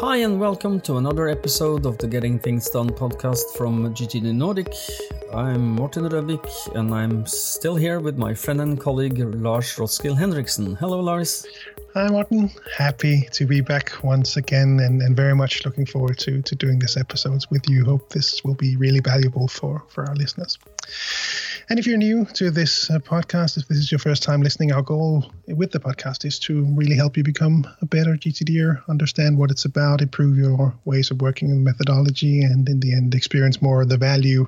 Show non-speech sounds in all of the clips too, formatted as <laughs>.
Hi, and welcome to another episode of the Getting Things Done podcast from GTD Nordic. I'm Morten Røvik, and I'm still here with my friend and colleague Lars Roskil Henriksen. Hello, Lars. Hi, Morten. Happy to be back once again, and, and very much looking forward to, to doing this episodes with you. Hope this will be really valuable for, for our listeners. And if you're new to this uh, podcast, if this is your first time listening, our goal with the podcast is to really help you become a better GTDer, understand what it's about, improve your ways of working and methodology, and in the end, experience more of the value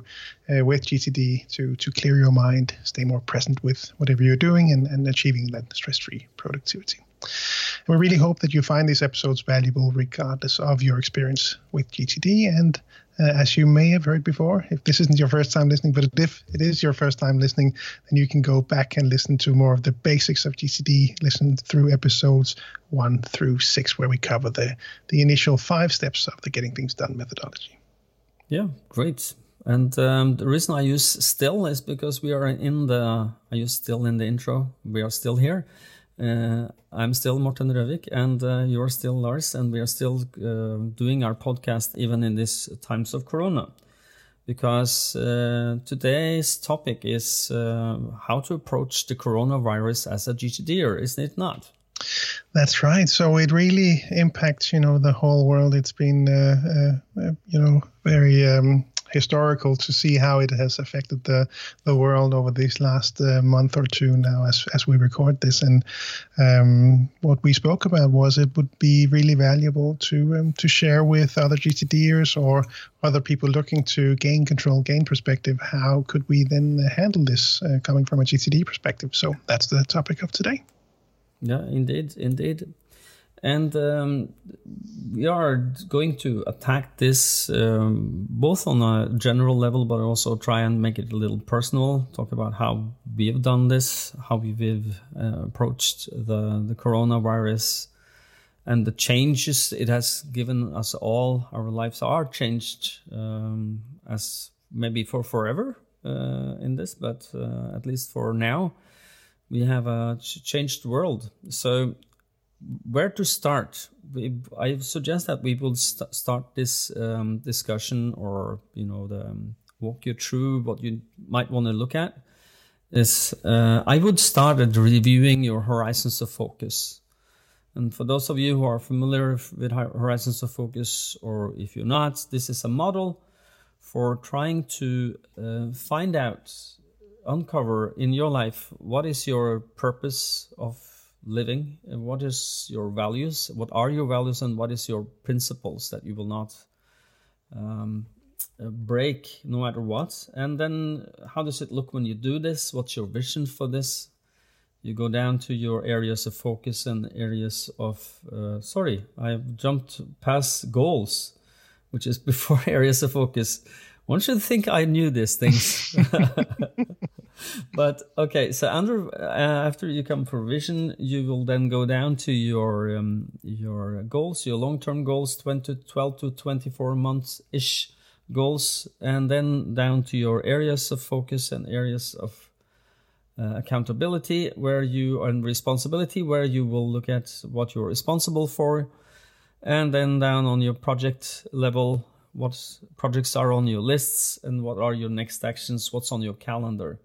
uh, with GTD to, to clear your mind, stay more present with whatever you're doing, and, and achieving that stress free productivity. We really hope that you find these episodes valuable regardless of your experience with GTD. And uh, as you may have heard before, if this isn't your first time listening, but if it is your first time listening, then you can go back and listen to more of the basics of GTD, listen through episodes one through six, where we cover the, the initial five steps of the Getting Things Done methodology. Yeah, great. And um, the reason I use still is because we are in the, I use still in the intro, we are still here. Uh, I'm still Morten Røvik, and uh, you're still Lars, and we are still uh, doing our podcast even in these times of Corona. Because uh, today's topic is uh, how to approach the coronavirus as a GTDer, isn't it not? That's right. So it really impacts, you know, the whole world. It's been, uh, you know, very um, historical to see how it has affected the the world over these last uh, month or two now as as we record this. And um, what we spoke about was it would be really valuable to um, to share with other GTDers or other people looking to gain control gain perspective. How could we then handle this uh, coming from a GTD perspective? So that's the topic of today. Yeah indeed indeed and um, we are going to attack this um, both on a general level, but also try and make it a little personal. Talk about how we have done this, how we've uh, approached the, the coronavirus, and the changes it has given us all. Our lives are changed um, as maybe for forever uh, in this, but uh, at least for now, we have a changed world. So where to start? We, I suggest that we will st- start this um, discussion, or you know, the, um, walk you through what you might want to look at. Is uh, I would start at reviewing your horizons of focus. And for those of you who are familiar with horizons of focus, or if you're not, this is a model for trying to uh, find out, uncover in your life what is your purpose of living what is your values? What are your values and what is your principles that you will not um, uh, break no matter what? And then how does it look when you do this? What's your vision for this? You go down to your areas of focus and areas of uh, sorry i've jumped past goals which is <laughs> before areas of focus one should think i knew these things? <laughs> But okay, so under uh, after you come for vision, you will then go down to your um, your goals, your long term goals, 20, 12 to twenty four months ish goals, and then down to your areas of focus and areas of uh, accountability, where you and responsibility, where you will look at what you're responsible for, and then down on your project level, what projects are on your lists and what are your next actions, what's on your calendar.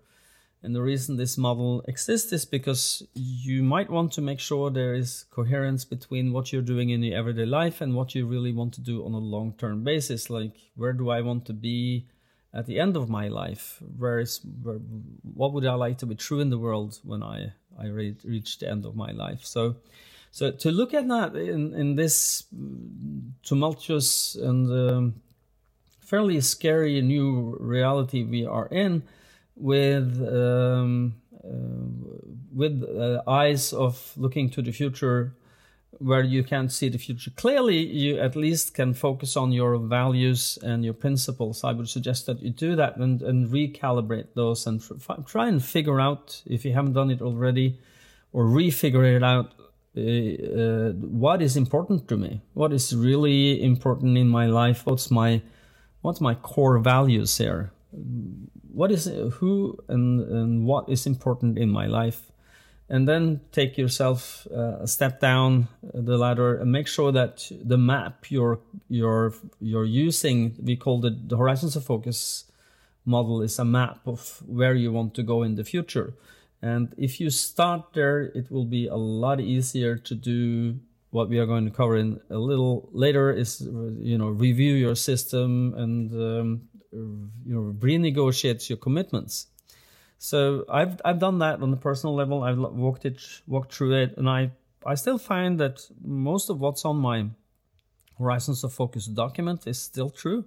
And the reason this model exists is because you might want to make sure there is coherence between what you're doing in your everyday life and what you really want to do on a long term basis. Like, where do I want to be at the end of my life? Where is, where, what would I like to be true in the world when I, I reach the end of my life? So, so to look at that in, in this tumultuous and um, fairly scary new reality we are in, with um, uh, with uh, eyes of looking to the future where you can't see the future. Clearly you at least can focus on your values and your principles. I would suggest that you do that and, and recalibrate those and try and figure out if you haven't done it already or refigure it out uh, uh, what is important to me? What is really important in my life? What's my what's my core values here? What is who and, and what is important in my life? And then take yourself uh, a step down the ladder and make sure that the map you're you're you're using we call it the horizons of focus model is a map of where you want to go in the future and if you start there it will be a lot easier to do what we are going to cover in a little later is you know review your system and um, you know renegotiate your commitments so I've I've done that on a personal level. I've walked it, walked through it, and I I still find that most of what's on my Horizons of Focus document is still true,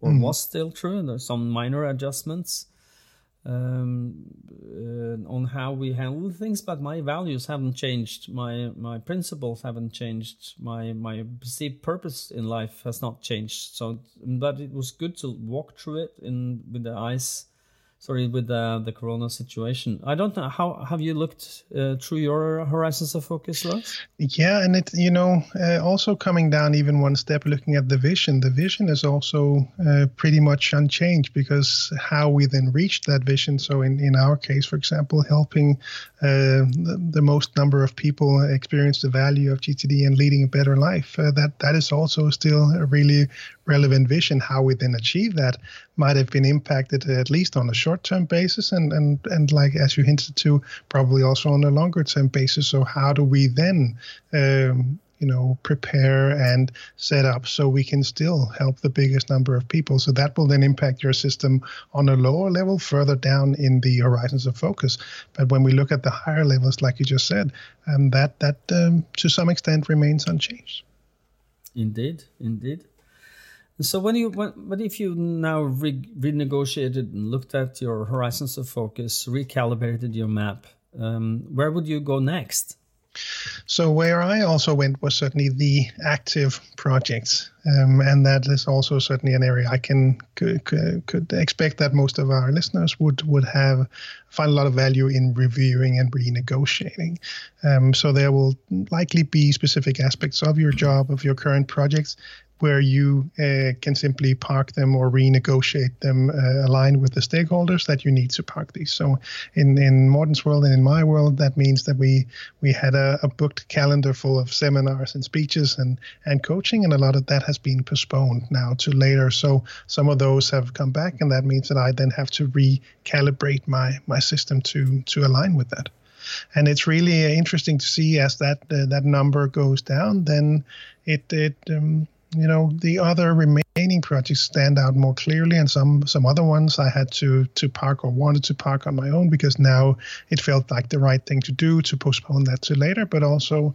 or mm. was still true. And there's some minor adjustments um, uh, on how we handle things, but my values haven't changed. My my principles haven't changed. My my perceived purpose in life has not changed. So, but it was good to walk through it in with the eyes sorry with the the corona situation. I don't know how have you looked uh, through your horizons of focus Lars? yeah and it you know uh, also coming down even one step looking at the vision. The vision is also uh, pretty much unchanged because how we then reach that vision. So in in our case for example helping uh, the, most number of people experience the value of gtd and leading a better life uh, that that is also still a really relevant vision, how we then achieve that might have been impacted at least on a short term basis and, and, and like as you hinted to, probably also on a longer term basis. So how do we then um, you know prepare and set up so we can still help the biggest number of people. So that will then impact your system on a lower level further down in the horizons of focus. But when we look at the higher levels like you just said um, that that um, to some extent remains unchanged. Indeed indeed. So when you when, but if you now re- renegotiated and looked at your horizons of focus, recalibrated your map, um, where would you go next? So where I also went was certainly the active projects, um, and that is also certainly an area I can could, could, expect that most of our listeners would would have find a lot of value in reviewing and renegotiating. Um, so there will likely be specific aspects of your job of your current projects where you uh, can simply park them or renegotiate them uh, aligned with the stakeholders that you need to park these. So in, in Morten's world and in my world, that means that we we had a, a, booked calendar full of seminars and speeches and, and coaching, and a lot of that has been postponed now to later. So some of those have come back, and that means that I then have to recalibrate my my system to to align with that and it's really interesting to see as that uh, that number goes down then it it um, you know the other remaining projects stand out more clearly and some some other ones i had to to park or wanted to park on my own because now it felt like the right thing to do to postpone that to later but also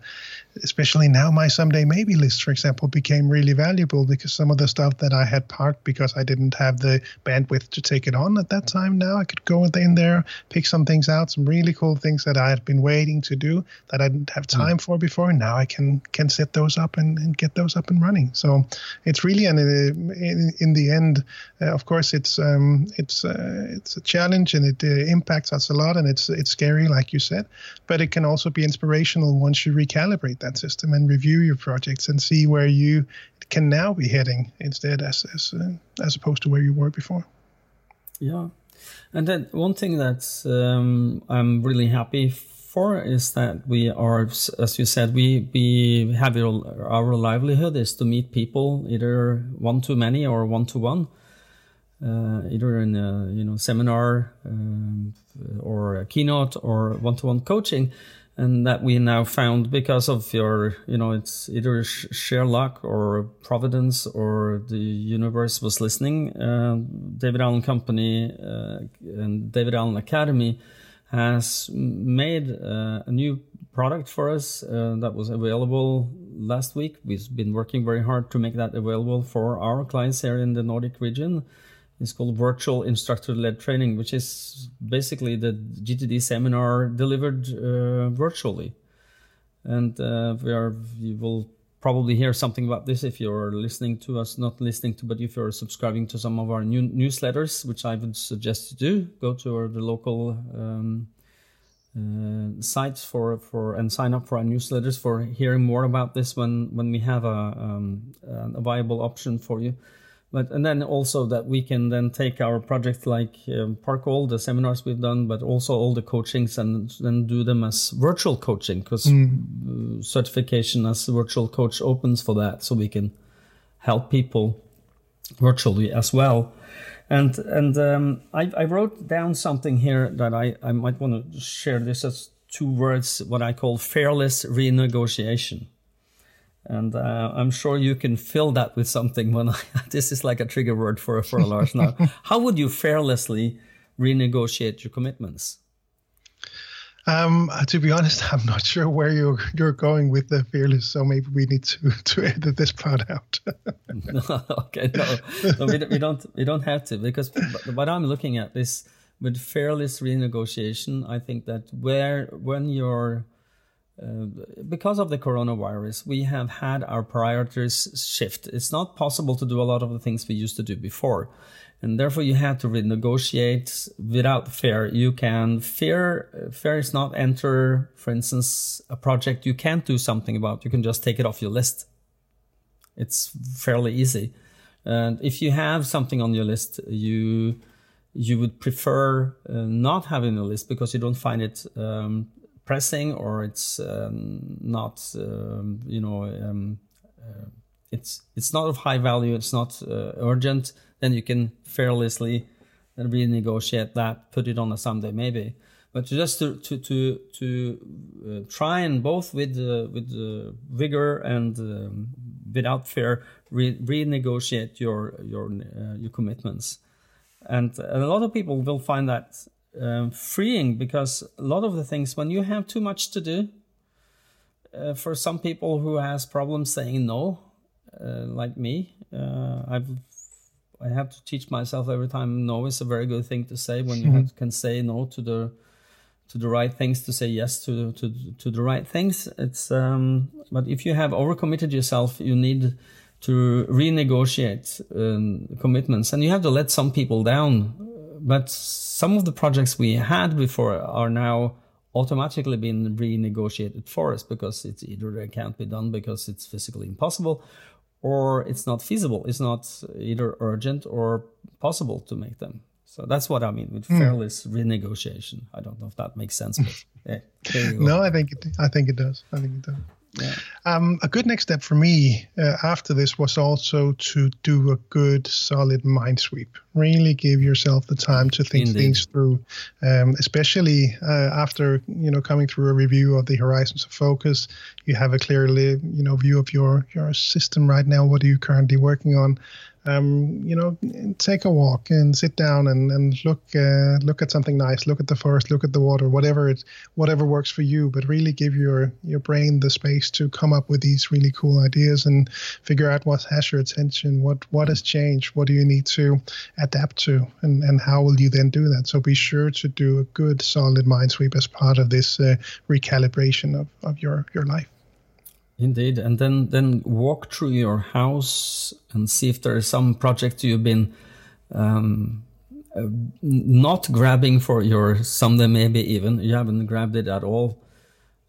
especially now my someday maybe list for example became really valuable because some of the stuff that i had parked because i didn't have the bandwidth to take it on at that time now i could go in there pick some things out some really cool things that i had been waiting to do that i didn't have hmm. time mm. for before and now i can can set those up and, and get those up and running so so it's really an in, in the end, uh, of course, it's um, it's uh, it's a challenge and it uh, impacts us a lot and it's it's scary, like you said, but it can also be inspirational once you recalibrate that system and review your projects and see where you can now be heading instead as as uh, as opposed to where you were before. Yeah. And then one thing that um, I'm really happy for is that we are, as you said, we we have our, livelihood is to meet people either one to many or one to one, uh, either in a you know seminar um, or a keynote or one to one coaching, and that we now found because of your you know it's either sheer luck or providence or the universe was listening. Uh, David Allen Company uh, and David Allen Academy has made uh, a new product for us uh, that was available last week. We've been working very hard to make that available for our clients here in the Nordic region. It's called Virtual Instructor Led Training, which is basically the GTD seminar delivered uh, virtually. And uh, we are, you will probably hear something about this if you're listening to us, not listening to, but if you're subscribing to some of our new newsletters, which I would suggest you do, go to our, the local um, uh, sites for, for and sign up for our newsletters for hearing more about this when, when we have a, um, a viable option for you. But and then also that we can then take our projects like um, Park all the seminars we've done, but also all the coachings and then do them as virtual coaching because mm. certification as virtual coach opens for that, so we can help people virtually as well. And and um, I, I wrote down something here that I, I might want to share this as two words, what I call fearless renegotiation. And uh, I'm sure you can fill that with something when I, <laughs> this is like a trigger word for, for Lars now. <laughs> How would you fearlessly renegotiate your commitments? Um, to be honest, I'm not sure where you're you're going with the fearless, so maybe we need to <laughs> to edit this part out. no, okay, no, no we, we, don't we don't have to because what I'm looking at is with fearless renegotiation. I think that where when you're uh, because of the coronavirus, we have had our priorities shift. It's not possible to do a lot of the things we used to do before. And therefore, you have to renegotiate without fear. You can fear, fear is not enter, for instance, a project you can't do something about. You can just take it off your list. It's fairly easy. And if you have something on your list, you, you would prefer uh, not having a list because you don't find it um, pressing or it's um, not um, you know um, uh, it's it's not of high value it's not uh, urgent then you can fearlessly renegotiate that put it on a someday maybe. But just to to to, to uh, try and both with with vigor and um, without fear re- renegotiate your your uh, your commitments. And a lot of people will find that um, freeing because a lot of the things when you have too much to do uh, for some people who has problems saying no uh, like me uh, i've i have to teach myself every time no is a very good thing to say when you mm-hmm. have, can say no to the to the right things to say yes to to to the right things it's um but if you have overcommitted yourself you need to renegotiate um, commitments and you have to let some people down but some of the projects we had before are now automatically being renegotiated for us because it's either they can't be done because it's physically impossible or it's not feasible. It's not either urgent or possible to make them. So that's what I mean with mm. renegotiation. I don't know if that makes sense, but yeah, <laughs> no, I think it, I think it does. I think it does. Yeah. Um, a good next step for me uh, after this was also to do a good, solid mind sweep. Really give yourself the time to think Indeed. things through, um, especially uh, after you know coming through a review of the horizons of focus. You have a clearly you know view of your your system right now. What are you currently working on? Um, you know, take a walk and sit down and, and look uh, look at something nice. Look at the forest, look at the water, whatever it whatever works for you. But really give your your brain the space to come up with these really cool ideas and figure out what has your attention, what what has changed, what do you need to adapt to, and and how will you then do that. So be sure to do a good solid mind sweep as part of this uh, recalibration of, of your your life. Indeed, and then then walk through your house and see if there is some project you've been um, uh, not grabbing for your someday maybe even you haven't grabbed it at all.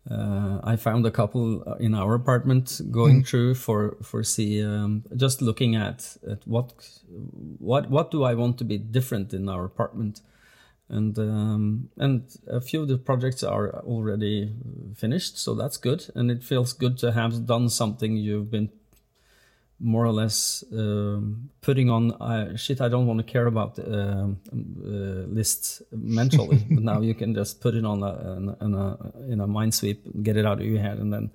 Uh, I found a couple in our apartment going mm. through for for see um, just looking at at what what what do I want to be different in our apartment and um, and a few of the projects are already finished, so that's good. And it feels good to have done something you've been more or less um, putting on uh, shit I don't want to care about uh, uh, list mentally, but now you can just put it on a, in a in a mind sweep, get it out of your head, and then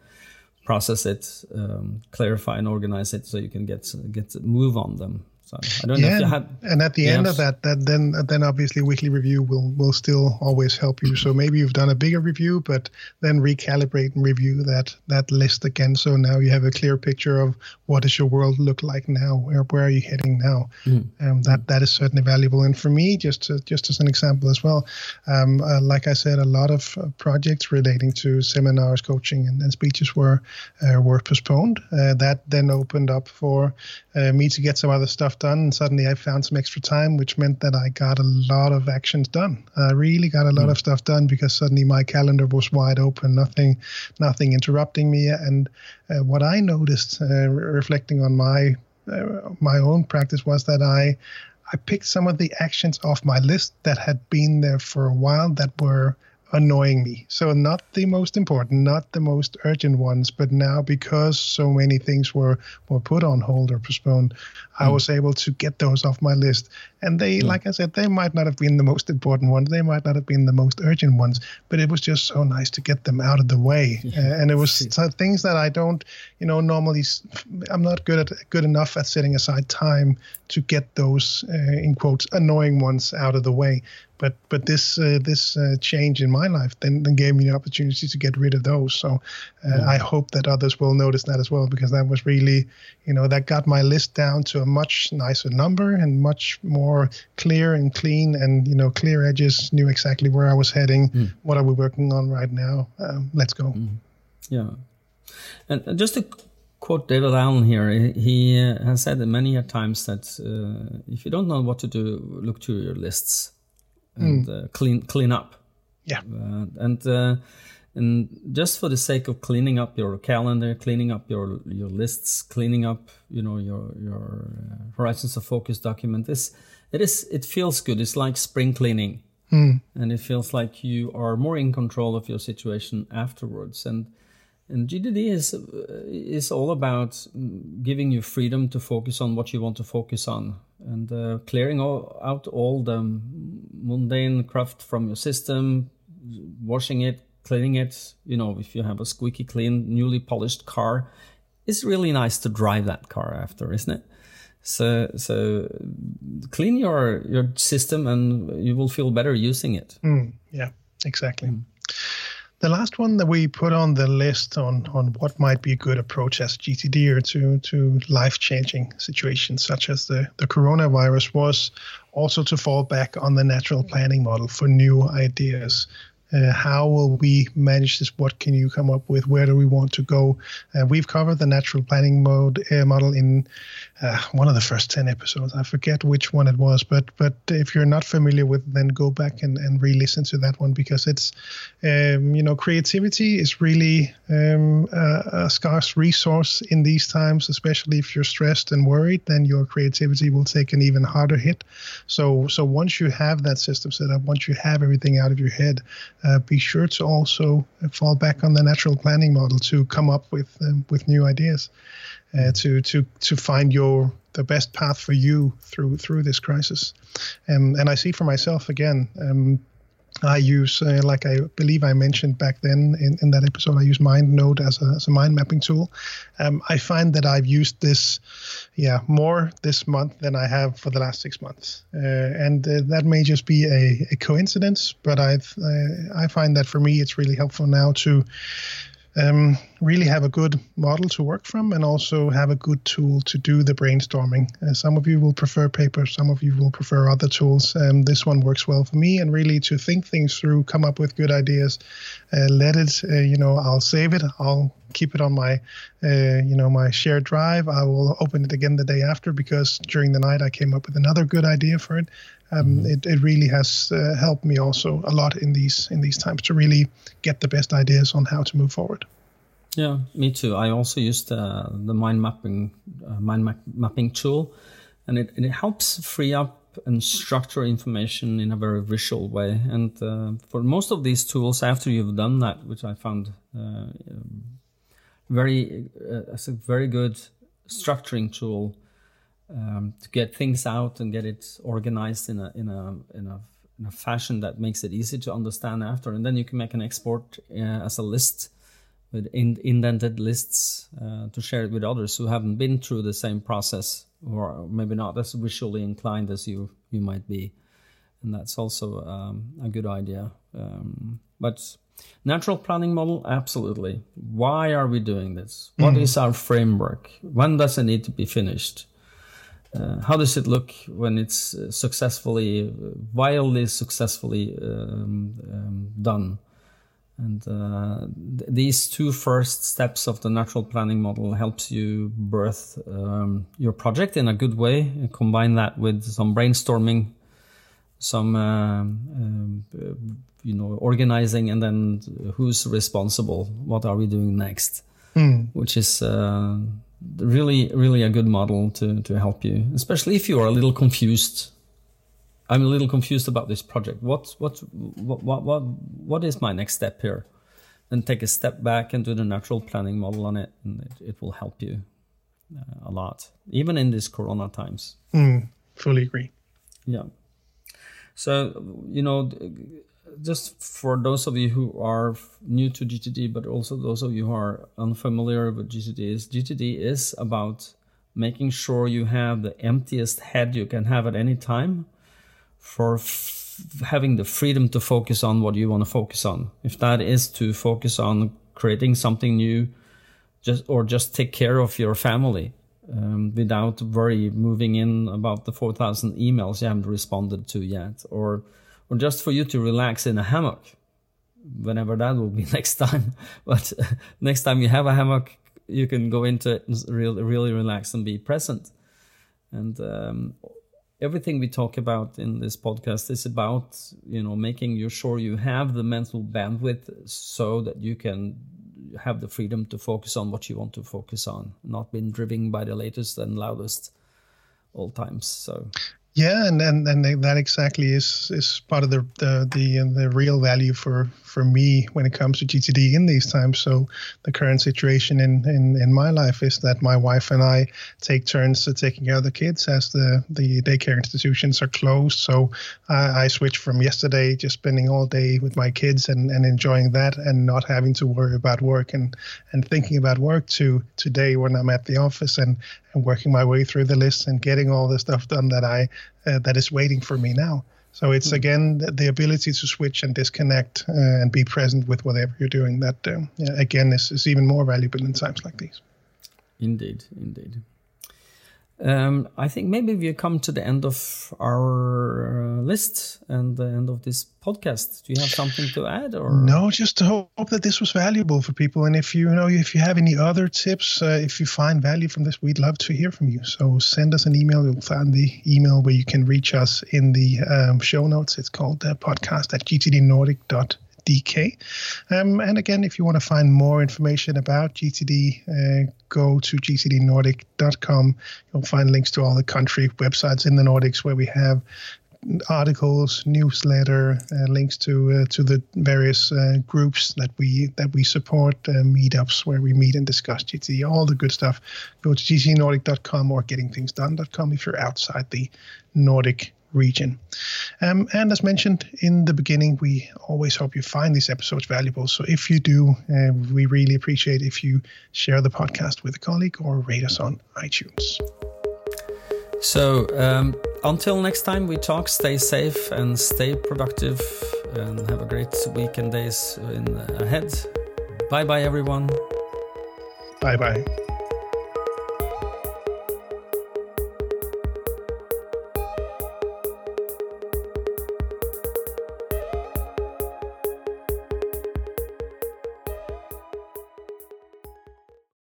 process it, um, clarify and organize it so you can get get move on them. So I don't yeah, know if you had. And at the end of that, that then then obviously weekly review will will still always help you. So maybe you've done a bigger review, but then recalibrate and review that that list again. So now you have a clear picture of what does your world look like now, where where are you heading now. Mm. Um, that that is certainly valuable. And for me, just to, just as an example as well, um, uh, like I said, a lot of uh, projects relating to seminars, coaching, and, and speeches were uh, were postponed. Uh, that then opened up for uh, me to get some other stuff done. And suddenly I found some extra time, which meant that I got a lot of actions done. I really got a lot mm. of stuff done because suddenly my calendar was wide open, nothing, nothing interrupting me. And uh, what I noticed, uh, reflecting on my uh, my own practice was that I I picked some of the actions off my list that had been there for a while that were annoying me. So not the most important, not the most urgent ones, but now because so many things were were put on hold or postponed, mm. I was able to get those off my list. And they, mm. like I said, they might not have been the most important ones, they might not have been the most urgent ones, but it was just so nice to get them out of the way. <laughs> Yeah. Uh, and it was things that I don't, you know, normally I'm not good at good enough at setting aside time to get those uh, in quotes annoying ones out of the way but but this uh, this uh, change in my life then, then gave me the opportunity to get rid of those. So uh. I hope that others will notice that as well because that was really you know that got my list down to a much nicer number and much more clear and clean and you know clear edges. Knew exactly where I was heading. Mm. What are we working on right now? Um, let's go. Mm. Yeah, and just to quote David Allen here. He uh, has said many times that uh, if you don't know what to do, look to your lists and mm. uh, clean clean up. Yeah, uh, and uh, and just for the sake of cleaning up your calendar, cleaning up your your lists, cleaning up you know your your uh, horizons of focus document. This it is it feels good. It's like spring cleaning, mm. and it feels like you are more in control of your situation afterwards. And and GTD is is all about giving you freedom to focus on what you want to focus on, and uh, clearing all, out all the mundane craft from your system, washing it, cleaning it. You know, if you have a squeaky clean, newly polished car, it's really nice to drive that car after, isn't it? So, so clean your your system, and you will feel better using it. Mm, yeah, exactly. Mm. The last one that we put on the list on, on what might be a good approach as GTD or to, to life changing situations such as the, the coronavirus was also to fall back on the natural planning model for new ideas. Uh, how will we manage this? What can you come up with? Where do we want to go? Uh, we've covered the natural planning mode uh, model in uh, one of the first 10 episodes. I forget which one it was, but but if you're not familiar with then go back and, and re-listen to that one because it's, um, you know, creativity is really um, a, a, scarce resource in these times, especially if you're stressed and worried, then your creativity will take an even harder hit. So, so once you have that system set up, once you have everything out of your head, uh, be sure to also fall back on the natural planning model to come up with um, with new ideas uh, to to to find your the best path for you through through this crisis. Um, and I see for myself again. Um, I use, uh, like I believe I mentioned back then in, in that episode, I use MindNode as a, as a mind mapping tool. Um, I find that I've used this, yeah, more this month than I have for the last six months, uh, and uh, that may just be a, a coincidence. But I've uh, I find that for me, it's really helpful now to um, really have a good model to work from and also have a good tool to do the brainstorming. Uh, some of you will prefer paper, some of you will prefer other tools. Um, this one works well for me, and really to think things through, come up with good ideas, uh, let it, uh, you know, I'll save it, I'll keep it on my, uh, you know, my shared drive. I will open it again the day after because during the night I came up with another good idea for it. Um, mm-hmm. it, it really has uh, helped me also a lot in these in these times to really get the best ideas on how to move forward. Yeah, me too. I also used uh, the mind mapping uh, mind map- mapping tool, and it, it helps free up and structure information in a very visual way. And uh, for most of these tools, after you've done that, which I found uh, very uh, a very good structuring tool um, to get things out and get it organized in a in a in a in a fashion that makes it easy to understand after, and then you can make an export uh, as a list with in, indented lists uh, to share it with others who haven't been through the same process or maybe not as visually inclined as you you might be, and that's also um, a good idea. Um, but natural planning model, absolutely. Why are we doing this? What mm. is our framework? When does it need to be finished? Uh, how does it look when it's successfully, wildly successfully um, um, done? And uh, th- these two first steps of the natural planning model helps you birth um, your project in a good way. And combine that with some brainstorming, some um, um, you know organizing, and then who's responsible? What are we doing next? Mm. Which is uh, really, really a good model to, to help you, especially if you are a little confused. I'm a little confused about this project. What, what, what, what, what, what is my next step here? Then take a step back and do the natural planning model on it, and it, it will help you uh, a lot, even in these Corona times. Mm, fully agree. Yeah. So, you know, just for those of you who are new to GTD, but also those of you who are unfamiliar with GTD, is GTD is about making sure you have the emptiest head you can have at any time for f- having the freedom to focus on what you want to focus on. If that is to focus on creating something new, just or just take care of your family um, without worry moving in about the 4,000 emails you haven't responded to yet, or or just for you to relax in a hammock, whenever that will be <laughs> next time. But <laughs> next time you have a hammock, you can go into it and really, really relax and be present. And um, everything we talk about in this podcast is about you know making you sure you have the mental bandwidth so that you can have the freedom to focus on what you want to focus on, not being driven by the latest and loudest all times. So yeah, and, and and that exactly is is part of the the the, uh, the real value for for me when it comes to GTD in these times. So the current situation in, in, in my life is that my wife and I take turns taking care of the kids as the, the daycare institutions are closed. So I, I switched from yesterday just spending all day with my kids and, and enjoying that and not having to worry about work and, and thinking about work to today when I'm at the office and, and working my way through the list and getting all the stuff done that I uh, that is waiting for me now. So it's hmm. again the ability to switch and disconnect uh, and be present with whatever you're doing. That um, again is, is even more valuable in times like these. Indeed, indeed. Um, I think maybe we come to the end of our uh, list and the end of this podcast. Do you have something to add, or no? Just to hope that this was valuable for people. And if you, you know, if you have any other tips, uh, if you find value from this, we'd love to hear from you. So send us an email. You'll find the email where you can reach us in the um, show notes. It's called uh, podcast at gtdnordic.com DK. Um, and again, if you want to find more information about GTD, uh, go to gtdnordic.com. You'll find links to all the country websites in the Nordics where we have articles, newsletter, uh, links to uh, to the various uh, groups that we that we support, uh, meetups where we meet and discuss GTD, all the good stuff. Go to gtdnordic.com or gettingthingsdone.com if you're outside the Nordic region. Um, and as mentioned in the beginning, we always hope you find these episodes valuable. So if you do, uh, we really appreciate if you share the podcast with a colleague or rate us on iTunes. So um, until next time, we talk. Stay safe and stay productive, and have a great week and days in, ahead. Bye bye, everyone. Bye bye.